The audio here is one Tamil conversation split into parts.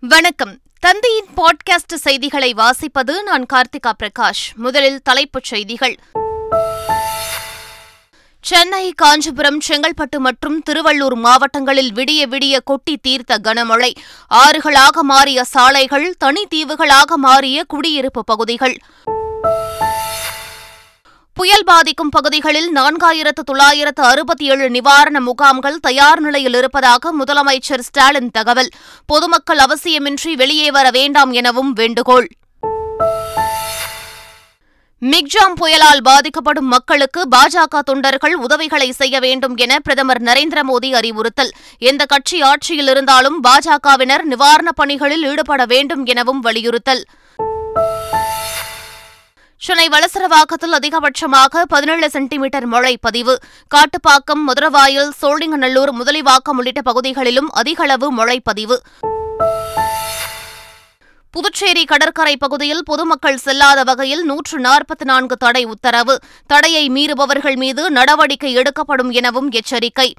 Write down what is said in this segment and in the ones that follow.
வணக்கம். தந்தையின் பாட்காஸ்ட் செய்திகளை வாசிப்பது நான் கார்த்திகா பிரகாஷ். முதலில் தலைப்புச் செய்திகள். சென்னை காஞ்சிபுரம் செங்கல்பட்டு மற்றும் திருவள்ளூர் மாவட்டங்களில் விடிய விடிய கொட்டி தீர்த்த கனமழை. ஆறுகளாக மாறிய சாலைகள் தனித்தீவுகளாக மாறிய குடியிருப்பு பகுதிகள். புயல் பாதிக்கும் பகுதிகளில் நான்காயிரத்து தொள்ளாயிரத்து அறுபத்தி ஏழு நிவாரண முகாம்கள் தயார் நிலையில் இருப்பதாக முதலமைச்சர் ஸ்டாலின் தகவல். பொதுமக்கள் அவசியமின்றி வெளியே வர வேண்டாம் எனவும் வேண்டுகோள். மிக்ஜாம் புயலால் பாதிக்கப்படும் மக்களுக்கு பாஜக தொண்டர்கள் உதவிகளை செய்ய வேண்டும் என பிரதமர் நரேந்திர மோடி அறிவுறுத்தல். எந்த கட்சி ஆட்சியில் இருந்தாலும் பாஜகவினர் நிவாரணப் பணிகளில் ஈடுபட வேண்டும் எனவும் வலியுறுத்தல். சென்னை வலசரவாக்கத்தில் அதிகபட்சமாக பதினேழு சென்டிமீட்டர் மழை பதிவு. காட்டுப்பாக்கம் மதுரவாயல் சோழிங்கநல்லூர் முதலிவாக்கம் உள்ளிட்ட பகுதிகளிலும் அதிகளவு மழை பதிவு. புதுச்சேரி கடற்கரை பகுதியில் பொதுமக்கள் செல்லாத வகையில் நூற்று நாற்பத்தி நான்கு தடை உத்தரவு. தடையை மீறுபவர்கள் மீது நடவடிக்கை எடுக்கப்படும் எனவும் எச்சரிக்கை.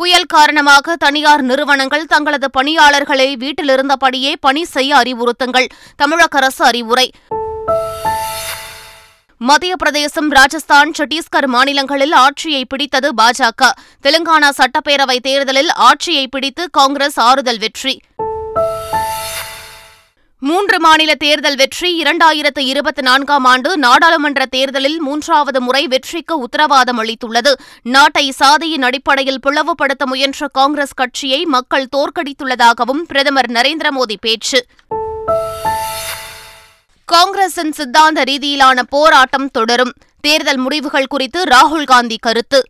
புயல் காரணமாக தனியார் நிறுவனங்கள் தங்களது பணியாளர்களை வீட்டிலிருந்தபடியே பணி செய்ய அறிவுறுத்துங்கள் தமிழக அரசு அறிவுரை. மத்திய பிரதேசம் ராஜஸ்தான் சத்தீஸ்கர் மாநிலங்களில் ஆட்சியை பிடித்தது பாஜக. தெலுங்கானா சட்டப்பேரவைத் தேர்தலில் ஆட்சியை பிடித்து காங்கிரஸ் ஆறுதல் வெற்றி. மூன்று மாநில தேர்தல் வெற்றி இரண்டாயிரத்து இருபத்தி நான்காம் ஆண்டு நாடாளுமன்ற தேர்தலில் மூன்றாவது முறை வெற்றிக்கு உத்தரவாதம் அளித்துள்ளது. நாட்டை சாதியின் அடிப்படையில் பிளவுபடுத்த முயன்ற காங்கிரஸ் கட்சியை மக்கள் தோற்கடித்துள்ளதாகவும் பிரதமர் நரேந்திர மோடி பேச்சு. காங்கிரசின் சித்தாந்த ரீதியிலான போராட்டம் தொடரும். தேர்தல் முடிவுகள் குறித்து ராகுல் காந்தி கருத்து.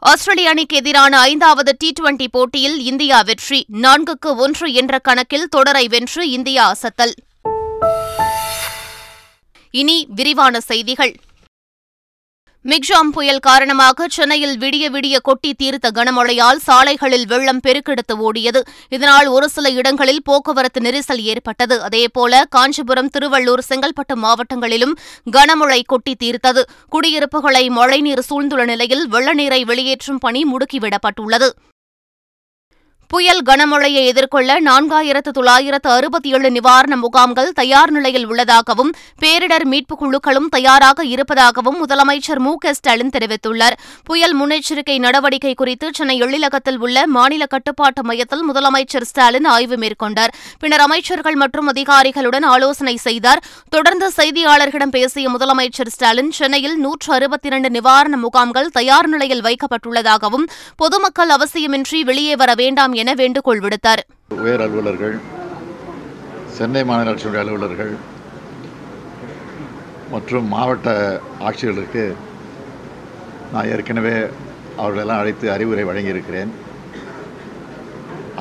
ஆஸ்திரேலிய அணிக்கு எதிரான ஐந்தாவது டி டுவெண்டி போட்டியில் இந்தியா வெற்றி. நான்குக்கு ஒன்று என்ற கணக்கில் தொடரை வென்று இந்தியா அசத்தல் இனி விரிவான செய்திகள். மிக்ஜாம் புயல் காரணமாக சென்னையில் விடிய விடிய கொட்டி தீர்த்த கனமழையால் சாலைகளில் வெள்ளம் பெருக்கெடுத்து ஓடியது. இதனால் ஒரு சில இடங்களில் போக்குவரத்து நெரிசல் ஏற்பட்டது. அதேபோல காஞ்சிபுரம் திருவள்ளூர் செங்கல்பட்டு மாவட்டங்களிலும் கனமழை கொட்டி தீர்த்தது. குடியிருப்புகளை மழைநீர் சூழ்ந்துள்ள நிலையில் வெள்ள நீரை வெளியேற்றும் பணி முடுக்கிவிடப்பட்டுள்ளது. புயல் கனமழையை எதிர்கொள்ள நான்காயிரத்து தொள்ளாயிரத்து அறுபத்தி ஏழு நிவாரண முகாம்கள் தயார் நிலையில் உள்ளதாகவும் பேரிடர் மீட்புக் குழுக்களும் தயாராக இருப்பதாகவும் முதலமைச்சர் மு க ஸ்டாலின் தெரிவித்துள்ளார். புயல் முன்னெச்சரிக்கை நடவடிக்கை குறித்து சென்னை எழிலகத்தில் உள்ள மாநில கட்டுப்பாட்டு மையத்தில் முதலமைச்சர் ஸ்டாலின் ஆய்வு மேற்கொண்டார். பின்னர் அமைச்சர்கள் மற்றும் அதிகாரிகளுடன் ஆலோசனை செய்தார். தொடர்ந்து செய்தியாளர்களிடம் பேசிய முதலமைச்சர் ஸ்டாலின் சென்னையில் நூற்று அறுபத்தி இரண்டு நிவாரண முகாம்கள் தயார் நிலையில் வைக்கப்பட்டுள்ளதாகவும் பொதுமக்கள் அவசியமின்றி வெளியே வர வேண்டாம் என வேண்டுகோள் விடுத்தார். உயர் அலுவலர்கள் சென்னை மாநகராட்சியுடைய அலுவலர்கள் மற்றும் மாவட்ட ஆட்சியர்களுக்கு நான் ஏற்கனவே அவர்களெல்லாம் அழைத்து அறிவுரை வழங்கியிருக்கிறேன்.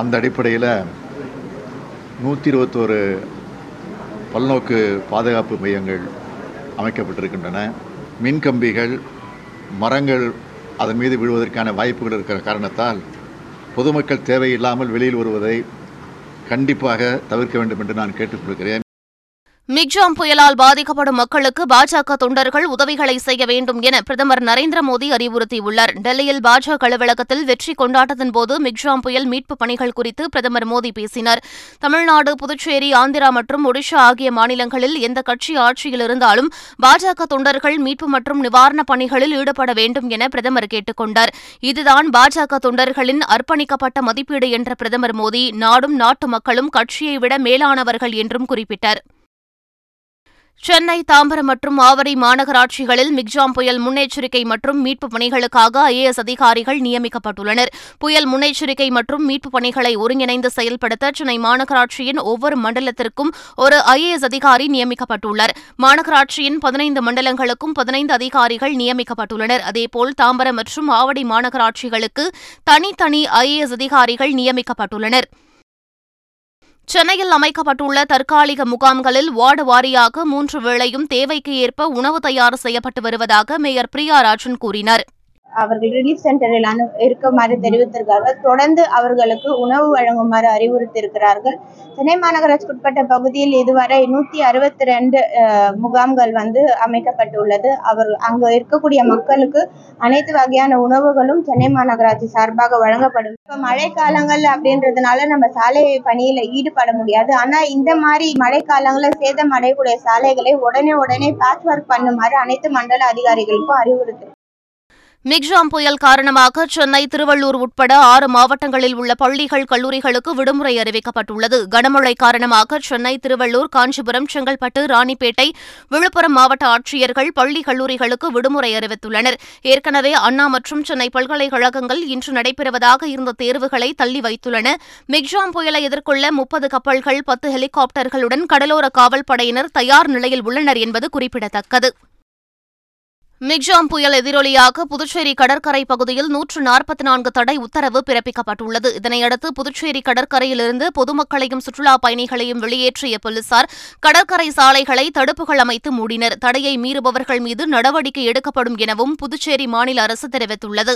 அந்த அடிப்படையில் நூற்றி இருபத்தோரு பல்நோக்கு பாதுகாப்பு மையங்கள் அமைக்கப்பட்டிருக்கின்றன. மின்கம்பிகள் மரங்கள் அதன் மீது விழுவதற்கான வாய்ப்புகள் இருக்கிற காரணத்தால் பொதுமக்கள் தேவையில்லாமல் வெளியில் வருவதை கண்டிப்பாக தவிர்க்க வேண்டும் என்று நான் கேட்டுக்கொள்கிறேன். மிக்ஜாம் புயலால் பாதிக்கப்படும் மக்களுக்கு பாஜக தொண்டர்கள் உதவிகளை செய்ய வேண்டும் என பிரதமர் நரேந்திர மோடி அறிவுறுத்தியுள்ளார். டெல்லியில் பாஜக அலுவலகத்தில் வெற்றி கொண்டாட்டத்தின் போது மிக்ஜாம் புயல் மீட்புப் பணிகள் குறித்து பிரதமர் மோடி பேசினார். தமிழ்நாடு புதுச்சேரி ஆந்திரா மற்றும் ஒடிஷா ஆகிய மாநிலங்களில் எந்த கட்சி ஆட்சியில் இருந்தாலும் பாஜக தொண்டர்கள் மீட்பு மற்றும் நிவாரணப் பணிகளில் ஈடுபட வேண்டும் என பிரதமர் கேட்டுக் கொண்டார். இதுதான் பாஜக தொண்டர்களின் அர்ப்பணிக்கப்பட்ட மதிப்பீடு என்ற பிரதமர் மோடி நாடும் நாட்டு மக்களும் கட்சியை விட மேலானவர்கள் என்றும் குறிப்பிட்டார். சென்னை தாம்பரம் மற்றும் ஆவடி மாநகராட்சிகளில் மிக்ஜாம் புயல் முன்னெச்சரிக்கை மற்றும் மீட்புப் பணிகளுக்காக ஐஏஎஸ் அதிகாரிகள் நியமிக்கப்பட்டுள்ளனர். புயல் முன்னெச்சரிக்கை மற்றும் மீட்புப் பணிகளை ஒருங்கிணைந்து செயல்படுத்த சென்னை மாநகராட்சியின் ஒவ்வொரு மண்டலத்திற்கும் ஒரு ஐஏஎஸ் அதிகாரி நியமிக்கப்பட்டுள்ளார். மாநகராட்சியின் பதினைந்து மண்டலங்களுக்கும் பதினைந்து அதிகாரிகள் நியமிக்கப்பட்டுள்ளனர். அதேபோல் தாம்பரம் மற்றும் ஆவடி மாநகராட்சிகளுக்கு தனித்தனி ஐஏஎஸ் அதிகாரிகள் நியமிக்கப்பட்டுள்ளனர். சென்னையில் அமைக்கப்பட்டுள்ள தற்காலிக முகாம்களில் வார்டு வாரியாக மூன்று வேளையும் தேவைக்கு ஏற்ப உணவு தயார் செய்யப்பட்டு வருவதாக மேயர் பிரியா ராஜன் கூறினார். அவர்கள் ரிலீஃப் சென்டரில் அனு இருக்குமாறு தெரிவித்திருக்கிறார்கள். தொடர்ந்து அவர்களுக்கு உணவு வழங்குமாறு அறிவுறுத்தியிருக்கிறார்கள். சென்னை மாநகராட்சிக்கு உட்பட்ட பகுதியில் இதுவரை நூத்தி அறுபத்தி ரெண்டு முகாம்கள் வந்து அமைக்கப்பட்டுள்ளது. அவர் அங்கு இருக்கக்கூடிய மக்களுக்கு அனைத்து வகையான உணவுகளும் சென்னை மாநகராட்சி சார்பாக வழங்கப்படும். இப்ப மழை காலங்கள் அப்படின்றதுனால நம்ம சாலை பணியில ஈடுபட முடியாது. ஆனா இந்த மாதிரி மழை காலங்கள்ல சேதம் அடையக்கூடிய சாலைகளை உடனே உடனே பேட்ச் ஒர்க் பண்ணுமாறு அனைத்து மண்டல அதிகாரிகளுக்கும் அறிவுறுத்து மிக்ஜாம் புயல் காரணமாக சென்னை திருவள்ளூர் உட்பட ஆறு மாவட்டங்களில் உள்ள பள்ளிகள் கல்லூரிகளுக்கு விடுமுறை அறிவிக்கப்பட்டுள்ளது. கனமழை காரணமாக சென்னை திருவள்ளூர் காஞ்சிபுரம் செங்கல்பட்டு ராணிப்பேட்டை விழுப்புரம் மாவட்ட ஆட்சியர்கள் பள்ளி கல்லூரிகளுக்கு விடுமுறை அறிவித்துள்ளனர். ஏற்கனவே அண்ணா மற்றும் சென்னை பல்கலைக்கழகங்கள் இன்று நடைபெறுவதாக இருந்த தேர்வுகளை தள்ளி வைத்துள்ளன. மிக்ஜாம் புயலை எதிர்கொள்ள முப்பது கப்பல்கள் பத்து ஹெலிகாப்டர்களுடன் கடலோர காவல் படையினர் தயார் நிலையில் உள்ளனர் என்பது குறிப்பிடத்தக்கது. மிக்ஜாம் புயல் எதிரொலியாக புதுச்சேரி கடற்கரை பகுதியில் நூற்று நாற்பத்தி நான்கு தடை உத்தரவு பிறப்பிக்கப்பட்டுள்ளது. இதனையடுத்து புதுச்சேரி கடற்கரையிலிருந்து பொதுமக்களையும் சுற்றுலாப் பயணிகளையும் வெளியேற்றிய போலீசார் கடற்கரை சாலைகளை தடுப்புகள் அமைத்து மூடினர். தடையை மீறுபவர்கள் மீது நடவடிக்கை எடுக்கப்படும் எனவும் புதுச்சேரி மாநில அரசு தெரிவித்துள்ளது.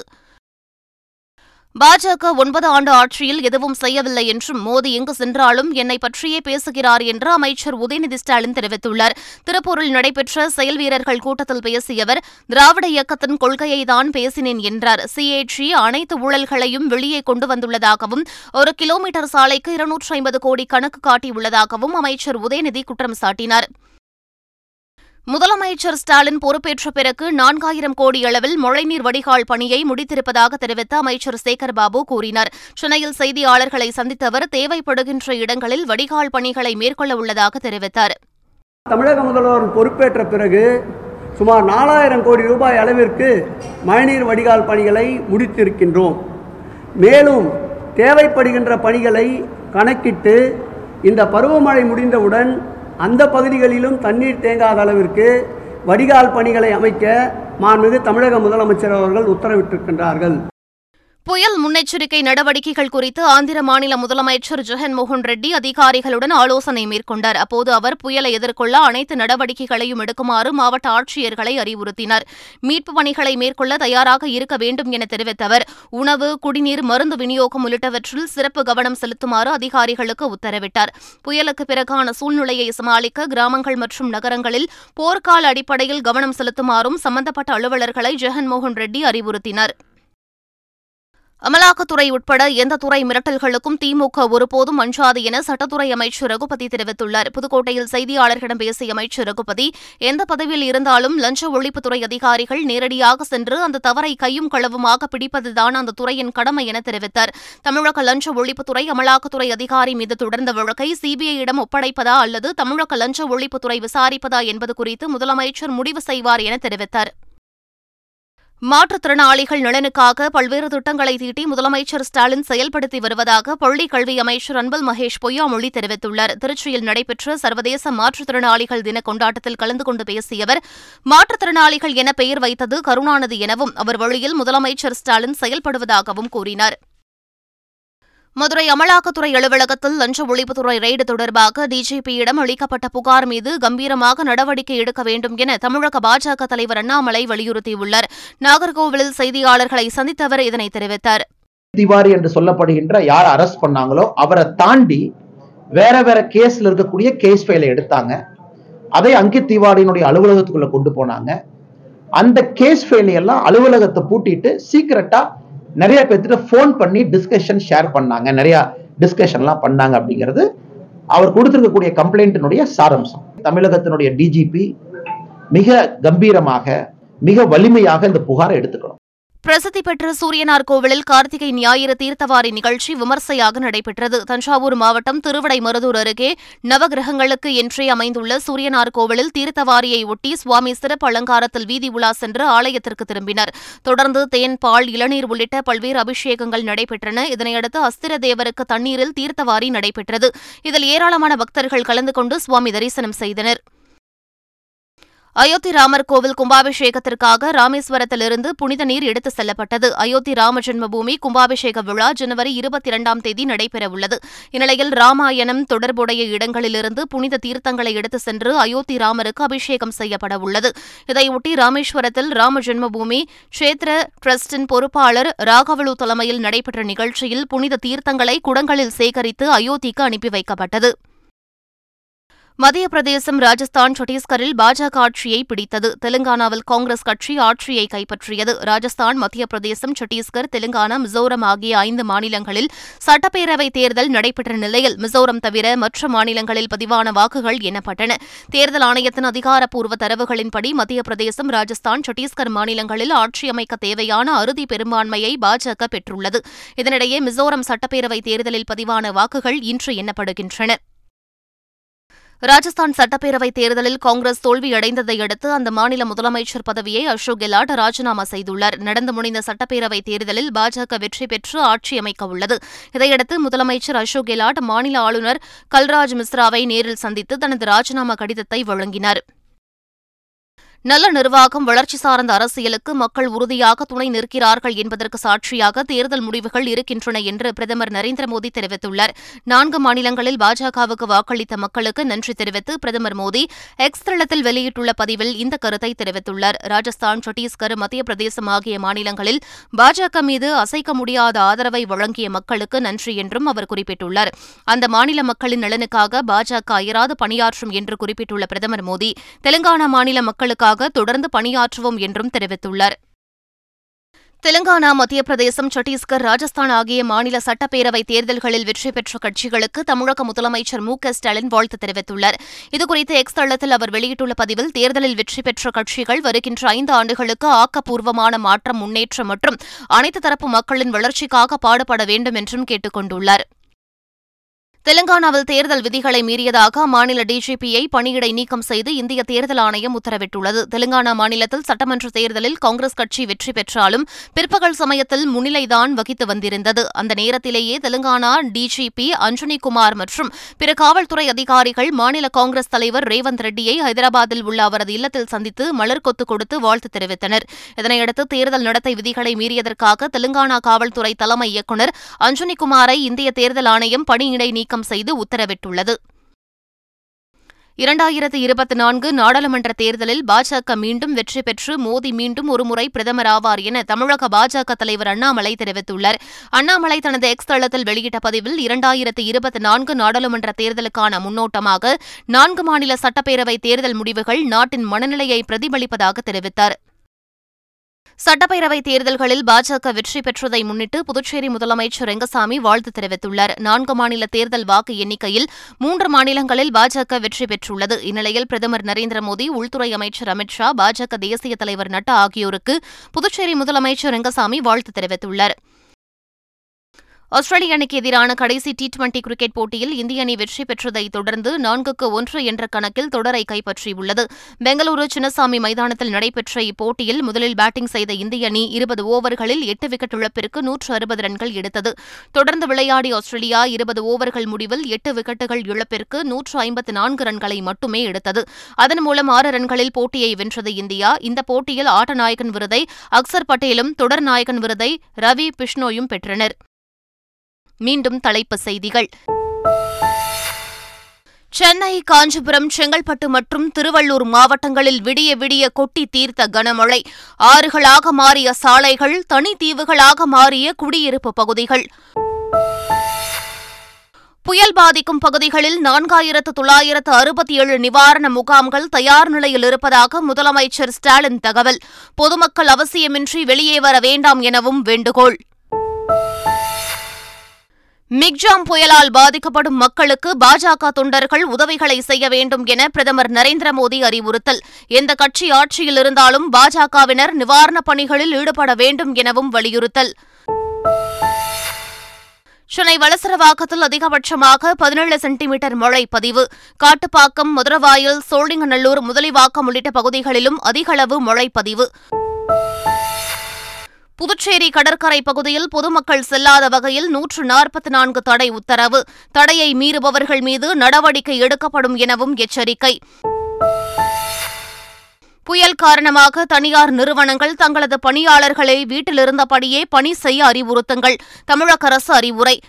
பாஜக ஒன்பது ஆண்டு ஆட்சியில் எதுவும் செய்யவில்லை என்றும் மோடி எங்கு சென்றாலும் என்னை பற்றியே பேசுகிறார் என்று அமைச்சர் உதயநிதி ஸ்டாலின் தெரிவித்துள்ளார். திருப்பூரில் நடைபெற்ற செயல் வீரர்கள் கூட்டத்தில் பேசிய அவர் திராவிட இயக்கத்தின் கொள்கையை தான் பேசினேன் என்றார். சிஏஜி அனைத்து ஊழல்களையும் வெளியே கொண்டு வந்துள்ளதாகவும் ஒரு கிலோமீட்டர் சாலைக்கு இருநூற்று ஐம்பது கோடி கணக்கு காட்டியுள்ளதாகவும் அமைச்சர் உதயநிதி குற்றம் சாட்டினார். முதலமைச்சர் ஸ்டாலின் பொறுப்பேற்ற பிறகு நான்காயிரம் கோடி அளவில் மழைநீர் வடிகால் பணியை முடித்திருப்பதாக தெரிவித்த அமைச்சர் சேகர் பாபு கூறினார். சென்னையில் செய்தியாளர்களை சந்தித்த அவர் தேவைப்படுகின்ற இடங்களில் வடிகால் பணிகளை மேற்கொள்ள உள்ளதாக தெரிவித்தார். தமிழக முதல்வர் பொறுப்பேற்ற பிறகு சுமார் நாலாயிரம் கோடி ரூபாய் அளவிற்கு மழைநீர் வடிகால் பணிகளை முடித்திருக்கின்றோம். மேலும் தேவைப்படுகின்ற பணிகளை கணக்கிட்டு இந்த பருவமழை முடிந்தவுடன் அந்த பகுதிகளிலும் தண்ணீர் தேங்காத அளவிற்கு வடிகால் பணிகளை அமைக்க மாண்புமிகு தமிழக முதலமைச்சர் அவர்கள் உத்தரவிட்டிருக்கின்றார்கள். புயல் முன்னெச்சரிக்கை நடவடிக்கைகள் குறித்து ஆந்திர மாநில முதலமைச்சர் ஜெகன்மோகன் ரெட்டி அதிகாரிகளுடன் ஆலோசனை மேற்கொண்டார். அப்போது அவர் புயலை எதிர்கொள்ள அனைத்து நடவடிக்கைகளையும் எடுக்குமாறு மாவட்ட ஆட்சியர்களை அறிவுறுத்தினார். மீட்புப் பணிகளை மேற்கொள்ள தயாராக இருக்க வேண்டும் என தெரிவித்த அவர் உணவு குடிநீர் மருந்து விநியோகம் உள்ளிட்டவற்றில் சிறப்பு கவனம் செலுத்துமாறு அதிகாரிகளுக்கு உத்தரவிட்டார். புயலுக்கு பிறகான சூழ்நிலையை சமாளிக்க கிராமங்கள் மற்றும் நகரங்களில் போர்க்கால அடிப்படையில் கவனம் செலுத்துமாறும் சம்பந்தப்பட்ட அலுவலர்களை ஜெகன்மோகன் ரெட்டி அறிவுறுத்தினார். அமலாக்கத்துறை உட்பட எந்த துறை மிரட்டல்களுக்கும் திமுக ஒருபோதும் அஞ்சாது என சட்டத்துறை அமைச்சர் ரகுபதி தெரிவித்துள்ளார். புதுக்கோட்டையில் செய்தியாளர்களிடம் பேசிய அமைச்சர் ரகுபதி எந்த பதவியில் இருந்தாலும் லஞ்ச ஒழிப்புத்துறை அதிகாரிகள் நேரடியாக சென்று அந்த தவறை கையும் களவுமாக பிடிப்பதுதான் அந்த துறையின் கடமை என தெரிவித்தார். தமிழக லஞ்ச ஒழிப்புத்துறை அமலாக்கத்துறை அதிகாரி மீது தொடர்ந்த வழக்கை சிபிஐயிடம் ஒப்படைப்பதா அல்லது தமிழக லஞ்ச ஒழிப்புத்துறை விசாரிப்பதா என்பது குறித்து முதலமைச்சர் முடிவு செய்வார் என தெரிவித்தார். மாற்றுத்திறனாளிகள் நலனுக்காக பல்வேறு திட்டங்களை தீட்டி முதலமைச்சர் ஸ்டாலின் செயல்படுத்தி வருவதாக பள்ளிக் கல்வி அமைச்சர் அன்பல் மகேஷ் பொய்யாமொழி தெரிவித்துள்ளார். திருச்சியில் நடைபெற்ற சர்வதேச மாற்றுத்திறனாளிகள் தின கொண்டாட்டத்தில் கலந்து கொண்டு பேசிய அவர் மாற்றுத்திறனாளிகள் என பெயர் வைத்தது கருணாநிதி எனவும் அவர் வழியில் முதலமைச்சர் ஸ்டாலின் செயல்படுவதாகவும் கூறினார். மதுரை அமலாக்கத்துறை அலுவலகத்தில் லஞ்ச ஒழிப்புத்துறை ரெய்டு தொடர்பாக டிஜிபியிடம் அளிக்கப்பட்ட புகார் மீது கம்பீரமாக நடவடிக்கை எடுக்க வேண்டும் என தமிழக பாஜக தலைவர் அண்ணாமலை வலியுறுத்தியுள்ளார். நாகர்கோவிலில் செய்தியாளர்களை சந்தித்தவர் இதனை தெரிவித்தார். திவாரி என்று சொல்லப்படுகின்ற யார் அரெஸ்ட் பண்ணாங்களோ அவரை தாண்டி வேற வேற கேஸ்ல இருக்கக்கூடிய கேஸ் ஃபைலை எடுத்தாங்க. அதை அங்கித் திவாரியினுடைய அலுவலகத்துக்குள்ள கொண்டு போனாங்க. அந்த கேஸ் ஃபைலை எல்லாம் அலுவலகத்தை பூட்டிட்டு சீக்கிரட்டா நிறைய பேர்த்திட்ட ஃபோன் பண்ணி டிஸ்கஷன் ஷேர் பண்ணாங்க. நிறைய டிஸ்கஷன்லாம் பண்ணாங்க அப்படிங்கிறது அவர் கொடுத்துருக்கக்கூடிய கம்ப்ளைண்ட்டினுடைய சாரம்சம். தமிழகத்தினுடைய டிஜிபி மிக கம்பீரமாக மிக வலிமையாக இந்த புகாரை எடுத்துக்கணும். பிரசித்தி பெற்ற சூரியனார் கோவிலில் கார்த்திகை ஞாயிறு தீர்த்தவாரி நிகழ்ச்சி விமர்சையாக நடைபெற்றது. தஞ்சாவூர் மாவட்டம் திருவிடைமருதூர் அருகே நவகிரகங்களுக்கு என்றே அமைந்துள்ள சூரியனார் கோவிலில் தீர்த்தவாரியை ஒட்டி சுவாமி சிறப்பு அலங்காரத்தில் வீதி உலா சென்று ஆலயத்திற்கு திரும்பினர். தொடர்ந்து தேன் பால் இளநீர் உள்ளிட்ட பல்வேறு அபிஷேகங்கள் நடைபெற்றன. இதனையடுத்து அஸ்திர தேவருக்கு தண்ணீரில் தீர்த்தவாரி நடைபெற்றது. இதில் ஏராளமான பக்தர்கள் கலந்து கொண்டு சுவாமி தரிசனம் செய்தனர். அயோத்தி ராமர் கோவில் கும்பாபிஷேகத்திற்காக ராமேஸ்வரத்திலிருந்து புனித நீர் எடுத்துச் செல்லப்பட்டது. அயோத்தி ராம ஜென்மபூமி கும்பாபிஷேக விழா ஜனவரி இருபத்தி இரண்டாம் தேதி நடைபெறவுள்ளது. இந்நிலையில் ராமாயணம் தொடர்புடைய இடங்களிலிருந்து புனித தீர்த்தங்களை எடுத்துச் சென்று அயோத்தி ராமருக்கு அபிஷேகம் செய்யப்பட உள்ளது இதையொட்டி ராமேஸ்வரத்தில் ராம ஜென்மபூமி க்ஷேத்திர டிரஸ்டின் பொறுப்பாளர் ராகவலு தலைமையில் நடைபெற்ற நிகழ்ச்சியில் புனித தீர்த்தங்களை குடங்களில் சேகரித்து அயோத்திக்கு அனுப்பி வைக்கப்பட்டது. மத்திய பிரதேசம் ராஜஸ்தான் சத்தீஸ்கரில் பாஜக ஆட்சியை பிடித்தது. தெலுங்கானாவில் காங்கிரஸ் கட்சி ஆட்சியை கைப்பற்றியது. ராஜஸ்தான் மத்திய பிரதேசம் சத்தீஸ்கர் தெலுங்கானா மிசோரம் ஆகிய ஐந்து மாநிலங்களில் சட்டப்பேரவைத் தேர்தல் நடைபெற்ற நிலையில் மிசோரம் தவிர மற்ற மாநிலங்களில் பதிவான வாக்குகள் எண்ணப்பட்டன. தேர்தல் ஆணையத்தின் அதிகாரப்பூர்வ தரவுகளின்படி மத்திய பிரதேசம் ராஜஸ்தான் சத்தீஸ்கர் மாநிலங்களில் ஆட்சி அமைக்க தேவையான அறுதி பெரும்பான்மையை பாஜக பெற்றுள்ளது. இதனிடையே மிசோரம் சட்டப்பேரவைத் தேர்தலில் பதிவான வாக்குகள் இன்று எண்ணப்படுகின்றன. ராஜஸ்தான் சட்டப்பேரவைத் தேர்தலில் காங்கிரஸ் தோல்வியடைந்ததை அடுத்து அந்த மாநில முதலமைச்சர் பதவியை அசோக் கெலாட் ராஜினாமா செய்துள்ளார். நடந்து முடிந்த சட்டப்பேரவைத் தேர்தலில் பாஜக வெற்றி பெற்று ஆட்சி அமைக்க உள்ளது. இதையடுத்து முதலமைச்சர் அசோக் கெலாட் மாநில ஆளுநர் கல்ராஜ் மிஸ்ராவை நேரில் சந்தித்து தனது ராஜினாமா கடிதத்தை வழங்கினார். நல்ல நிர்வாகம் வளர்ச்சி சார்ந்த அரசியலுக்கு மக்கள் உறுதியாக துணை நிற்கிறார்கள் என்பதற்கு சாட்சியாக தேர்தல் முடிவுகள் இருக்கின்றன என்று பிரதமர் நரேந்திர மோடி தெரிவித்துள்ளார். நான்கு மாநிலங்களில் பாஜகவுக்கு வாக்களித்த மக்களுக்கு நன்றி தெரிவித்து பிரதமர் மோடி எக்ஸ் தளத்தில் வெளியிட்டுள்ள பதிவில் இந்த கருத்தை தெரிவித்துள்ளார். ராஜஸ்தான் சத்தீஸ்கர் மத்திய பிரதேசம் ஆகிய மாநிலங்களில் பாஜக மீது அசைக்க முடியாத ஆதரவை வழங்கிய மக்களுக்கு நன்றி என்றும் அவர் குறிப்பிட்டுள்ளார். அந்த மாநில மக்களின் நலனுக்காக பாஜக அயராது பணியாற்றும் என்று குறிப்பிட்டுள்ள பிரதமர் மோடி தெலுங்கானா மாநில மக்களுக்காக தொடர்ந்து பணியாற்றுவோம் என்றும் தெரிவித்துள்ளார். தெலுங்கானா மத்திய பிரதேசம் சத்தீஸ்கர் ராஜஸ்தான் ஆகிய மாநில சட்டப்பேரவை தேர்தல்களில் வெற்றி பெற்ற கட்சிகளுக்கு தமிழக முதலமைச்சர் மு க ஸ்டாலின் வாழ்த்து தெரிவித்துள்ளார். இதுகுறித்து எக்ஸ் தளத்தில் அவர் வெளியிட்டுள்ள பதிவில் தேர்தலில் வெற்றி பெற்ற கட்சிகள் வருகின்ற ஐந்து ஆண்டுகளுக்கு ஆக்கப்பூர்வமான மாற்றம் முன்னேற்றம் மற்றும் அனைத்து தரப்பு மக்களின் வளர்ச்சிக்காக பாடுபட வேண்டும் என்றும் கேட்டுக் கொண்டுள்ளாா் தெலுங்கானாவில் தேர்தல் விதிகளை மீறியதாக அம்மாநில டிஜிபியை பணியிடை நீக்கம் செய்து இந்திய தேர்தல் ஆணையம் உத்தரவிட்டுள்ளது. தெலுங்கானா மாநிலத்தில் சட்டமன்ற தேர்தலில் காங்கிரஸ் கட்சி வெற்றி பெற்றாலும் பிற்பகல் சமயத்தில் முன்னிலைதான் வகித்து வந்திருந்தது. அந்த நேரத்திலேயே தெலுங்கானா டிஜிபி அஞ்சனிகுமார் மற்றும் பிற காவல்துறை அதிகாரிகள் மாநில காங்கிரஸ் தலைவர் ரேவந்த் ரெட்டியை ஹைதராபாத்தில் உள்ள அவரது இல்லத்தில் சந்தித்து மலர் கொத்து கொடுத்து வாழ்த்து தெரிவித்தனர். இதனையடுத்து தேர்தல் நடத்தை விதிகளை மீறியதற்காக தெலுங்கானா காவல்துறை தலைமை இயக்குநர் அஞ்சனிகுமாரை இந்திய தேர்தல் ஆணையம் பணியிடை நீக்கம் செய்து உத்தரவிட்டுள்ளது. இரண்டாயிரத்து இருபத்தி நான்கு நாடாளுமன்ற தேர்தலில் பாஜக மீண்டும் வெற்றி பெற்று மோடி மீண்டும் ஒருமுறை பிரதமர் ஆவார் என தமிழக பாஜக தலைவர் அண்ணாமலை தெரிவித்துள்ளார். அண்ணாமலை தனது எக்ஸ் தளத்தில் வெளியிட்ட பதிவில் இரண்டாயிரத்து இருபத்தி நான்கு நாடாளுமன்ற தேர்தலுக்கான முன்னோட்டமாக நான்கு மாநில சட்டப்பேரவை தேர்தல் முடிவுகள் நாட்டின் மனநிலையை பிரதிபலிப்பதாக தெரிவித்தார். சட்டப்பேரவைத் தேர்தல்களில் பாஜக வெற்றி பெற்றதை முன்னிட்டு புதுச்சேரி முதலமைச்சர் ரெங்கசாமி வாழ்த்து தெரிவித்துள்ளார். நான்கு மாநில தேர்தல் வாக்கு எண்ணிக்கையில் மூன்று மாநிலங்களில் பாஜக வெற்றி பெற்றுள்ளது. இந்நிலையில் பிரதமர் நரேந்திர மோடி உள்துறை அமைச்சர் அமித் ஷா பாஜக தேசிய தலைவர் நட்டா ஆகியோருக்கு புதுச்சேரி முதலமைச்சர் ரெங்கசாமி வாழ்த்து தெரிவித்துள்ளார். ஆஸ்திரேலிய அணிக்கு எதிரான கடைசி டி டுவெண்டி கிரிக்கெட் போட்டியில் இந்திய அணி வெற்றி பெற்றதை தொடர்ந்து நான்குக்கு ஒன்று என்ற கணக்கில் தொடரை கைப்பற்றியுள்ளது. பெங்களூரு சின்னசாமி மைதானத்தில் நடைபெற்ற இப்போட்டியில் முதலில் பேட்டிங் செய்த இந்திய அணி இருபது ஓவர்களில் எட்டு விக்கெட் இழப்பிற்கு நூற்று அறுபது ரன்கள் எடுத்தது. தொடர்ந்து விளையாடி ஆஸ்திரேலியா இருபது ஓவர்கள் முடிவில் எட்டு விக்கெட்டுகள் இழப்பிற்கு நூற்று ஐம்பத்து நான்கு ரன்களை மட்டுமே எடுத்தது. அதன் மூலம் ஆறு ரன்களில் போட்டியை வென்றது இந்தியா. இந்த போட்டியில் ஆட்டநாயகன் விருதை அக்சர் பட்டேலும் தொடர் நாயகன் விருதை ரவி பிஷ்னோயும் பெற்றனர். மீண்டும் தலைப்பு செய்திகள். சென்னை காஞ்சிபுரம் செங்கல்பட்டு மற்றும் திருவள்ளூர் மாவட்டங்களில் விடிய விடிய கொட்டி தீர்த்த கனமழை. ஆறுகளாக மாறிய சாலைகள் தனித்தீவுகளாக மாறிய குடியிருப்பு பகுதிகள். புயல் பாதிக்கும் பகுதிகளில் நான்காயிரத்து தொள்ளாயிரத்து அறுபத்தி ஏழு நிவாரண முகாம்கள் தயார் நிலையில் இருப்பதாக முதலமைச்சர் ஸ்டாலின் தகவல். பொதுமக்கள் அவசியமின்றி வெளியே வர வேண்டாம் எனவும் வேண்டுகோள். மிக்ஜாம் புயலால் பாதிக்கப்படும் மக்களுக்கு பாஜக தொண்டர்கள் உதவிகளை செய்ய வேண்டும் என பிரதமர் நரேந்திர மோடி அறிவுறுத்தல். எந்த கட்சி ஆட்சியில் இருந்தாலும் பாஜகவினர் நிவாரணப் பணிகளில் ஈடுபட வேண்டும் எனவும் வலியுறுத்தல். சென்னை வளசரவாக்கத்தில் அதிகபட்சமாக பதினேழு சென்டிமீட்டர் மழை பதிவு. காட்டுப்பாக்கம் மதுரவாயல் சோழிங்கநல்லூர் முதலிவாக்கம் உள்ளிட்ட பகுதிகளிலும் அதிகளவு மழை பதிவு. புதுச்சேரி கடற்கரை பகுதியில் பொதுமக்கள் செல்லாத வகையில் நூற்று நாற்பத்தி நான்கு தடை உத்தரவு. தடையை மீறுபவர்கள் மீது நடவடிக்கை எடுக்கப்படும் எனவும் எச்சரிக்கை. புயல் காரணமாக தனியார் நிறுவனங்கள் தங்களது பணியாளர்களை வீட்டிலிருந்தபடியே பணி செய்ய அறிவுறுத்துங்கள். தமிழக அரசு அறிவுரை.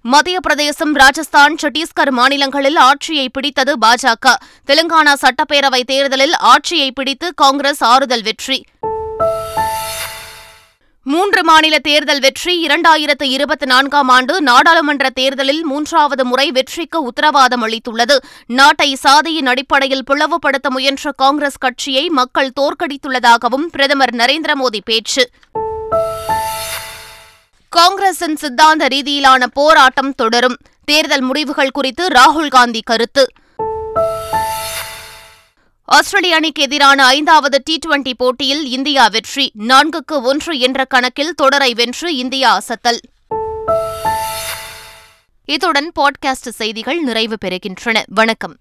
மத்திய பிரதேசம் ராஜஸ்தான் சத்தீஸ்கர் மாநிலங்களில் ஆட்சியை பிடித்தது பாஜக. தெலுங்கானா சட்டப்பேரவை தேர்தலில் ஆட்சியை பிடித்து காங்கிரஸ் ஆறுதல் வெற்றி. மூன்று மாநில தேர்தல் வெற்றி இரண்டாயிரத்து இருபத்தி நான்காம் ஆண்டு நாடாளுமன்ற தேர்தலில் மூன்றாவது முறை வெற்றிக்கு உத்தரவாதம் அளித்துள்ளது. நாட்டை சாதியின் அடிப்படையில் பிளவுபடுத்த முயன்ற காங்கிரஸ் கட்சியை மக்கள் தோற்கடித்துள்ளதாகவும் பிரதமர் நரேந்திர மோடி பேச்சு. காங்கிரசின் சித்தாந்த ரீதியிலான போராட்டம் தொடரும். தேர்தல் முடிவுகள் குறித்து ராகுல் காந்தி கருத்து. ஆஸ்திரேலிய அணிக்கு எதிரான ஐந்தாவது டி டுவெண்டி போட்டியில் இந்தியா வெற்றி நான்குக்கு ஒன்று என்ற கணக்கில் தொடரை வென்று இந்தியா அசத்தல். இத்துடன் பாட்காஸ்ட் செய்திகள் நிறைவு பெறுகின்றன. வணக்கம்.